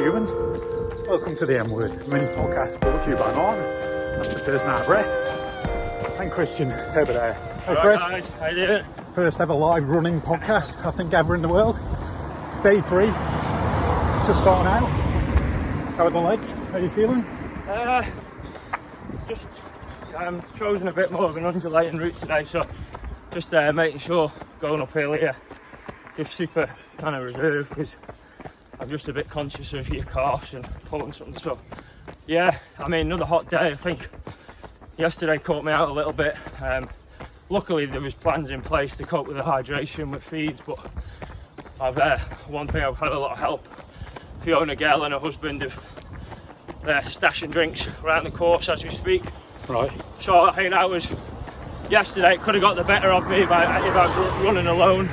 humans. Welcome to the M Word mini podcast brought to you by Martin. That's the out of breath. And Christian over there. Hey Chris, guys, how you doing? first ever live running podcast I think ever in the world. Day three, just starting out. How are the legs? How are you feeling? Uh, just um, chosen a bit more of an undulating route today, so just uh, making sure going uphill here, just super kind of reserved because I'm just a bit conscious of your calves and pulling something. So yeah, I mean another hot day. I think yesterday caught me out a little bit. Um, luckily there was plans in place to cope with the hydration with feeds, but I've uh, one thing I've had a lot of help. Fiona Gell and her husband have uh, stashing drinks around the course as we speak. Right. So I think that was yesterday. It could have got the better of me if I, if I was running alone,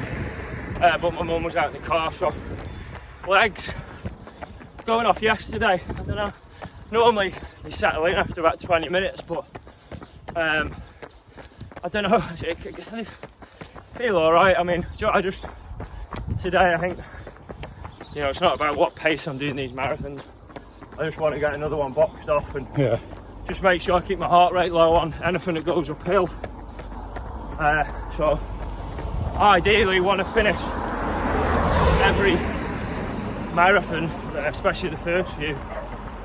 uh, but my mum was out in the car. So legs going off yesterday. I don't know. Normally they settle in after about 20 minutes, but um, I don't know. I feel all right. I mean, I just today I think you know it's not about what pace I'm doing these marathons. I just want to get another one boxed off and Yeah. just make sure I keep my heart rate low on anything that goes uphill. Uh, so ideally want to finish every marathon, especially the first few,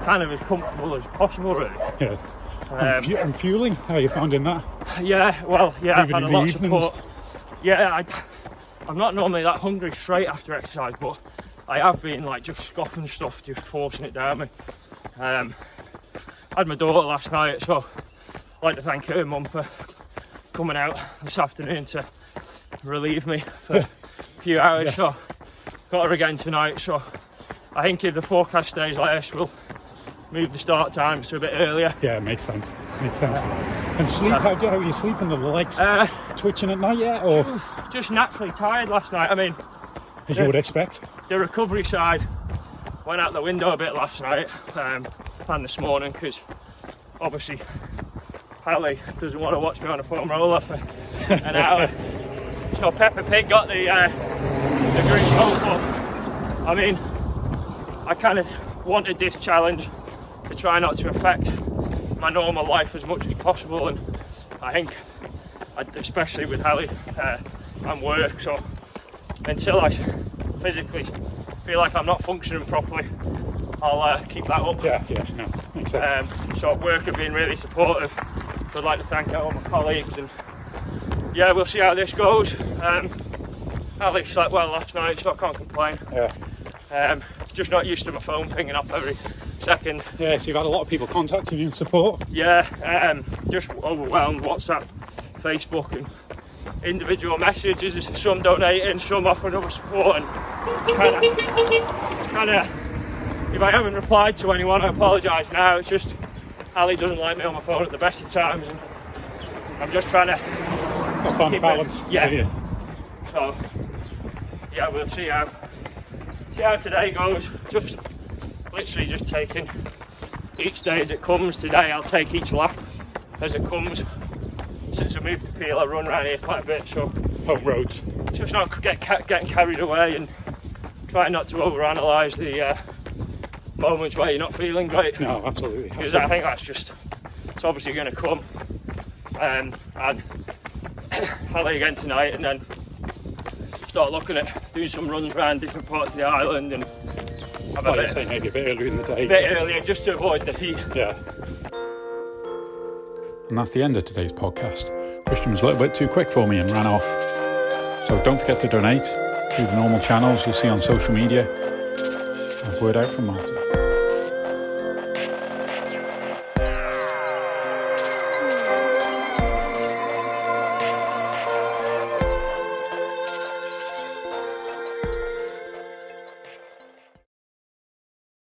kind of as comfortable as possible really. Yeah. Um, and, fu- and fueling, how are you finding that? yeah, well, yeah, I've Even had a lot of support. Yeah, I, I'm not normally that hungry straight after exercise, but I have been like just scoffing stuff, just forcing it down me. Um, I had my daughter last night, so I'd like to thank her mum for coming out this afternoon to relieve me for a few hours. So got her again tonight. So I think if the forecast stays like this, we'll move the start times to a bit earlier. Yeah, it makes sense. Makes sense. And sleep, how, do, how are you sleeping? Are the legs Uh, twitching at night yet? Or just naturally tired last night. I mean, as you would expect? the recovery side went out the window a bit last night um, and this morning because obviously Hallie doesn't want to watch me on a foam roller for an hour. So Peppa Pig got the uh, coat, but I mean, I kind of wanted this challenge to try not to affect my normal life as much as possible, and I think, especially with Hallie uh, and work, so until I physically feel like I'm not functioning properly, I'll uh, keep that up. Yeah, yeah, no, makes sense. Um, so work have been really supportive. So I'd like to thank all my colleagues and yeah, we'll see how this goes. Um, Ali slept well last night, so I can't complain. yeah. Um, just not used to my phone pinging up every second. Yeah, so you've had a lot of people contacting you in support. Yeah, um, just overwhelmed. WhatsApp, Facebook, and individual messages. Some donating, some offering other support, and kind of, kind of. If I haven't replied to anyone, I apologise now. It's just Ali doesn't like me on my phone at the best of times, and I'm just trying to. Find a Keep it- balance. yeah. So, yeah, we'll see how see how today goes. Just literally just taking each day as it comes. Today I'll take each lap as it comes. Since I moved to Peel, I run around here quite a bit, so Home roads. just not get getting carried away and try not to overanalyze the uh, moments where you're not feeling great No, absolutely. because I think that's just it's obviously going to come. Um, and Hallie again tonight, and then start looking at doing some runs around different parts of the island and have a Like I bit, say, maybe a bit earlier in the day. A bit earlier just to avoid the heat. Yeah. And that's the end of today's podcast. Christian was a little bit too quick for me and ran off. So don't forget to donate through the normal channels you see on social media. A word out from Martin.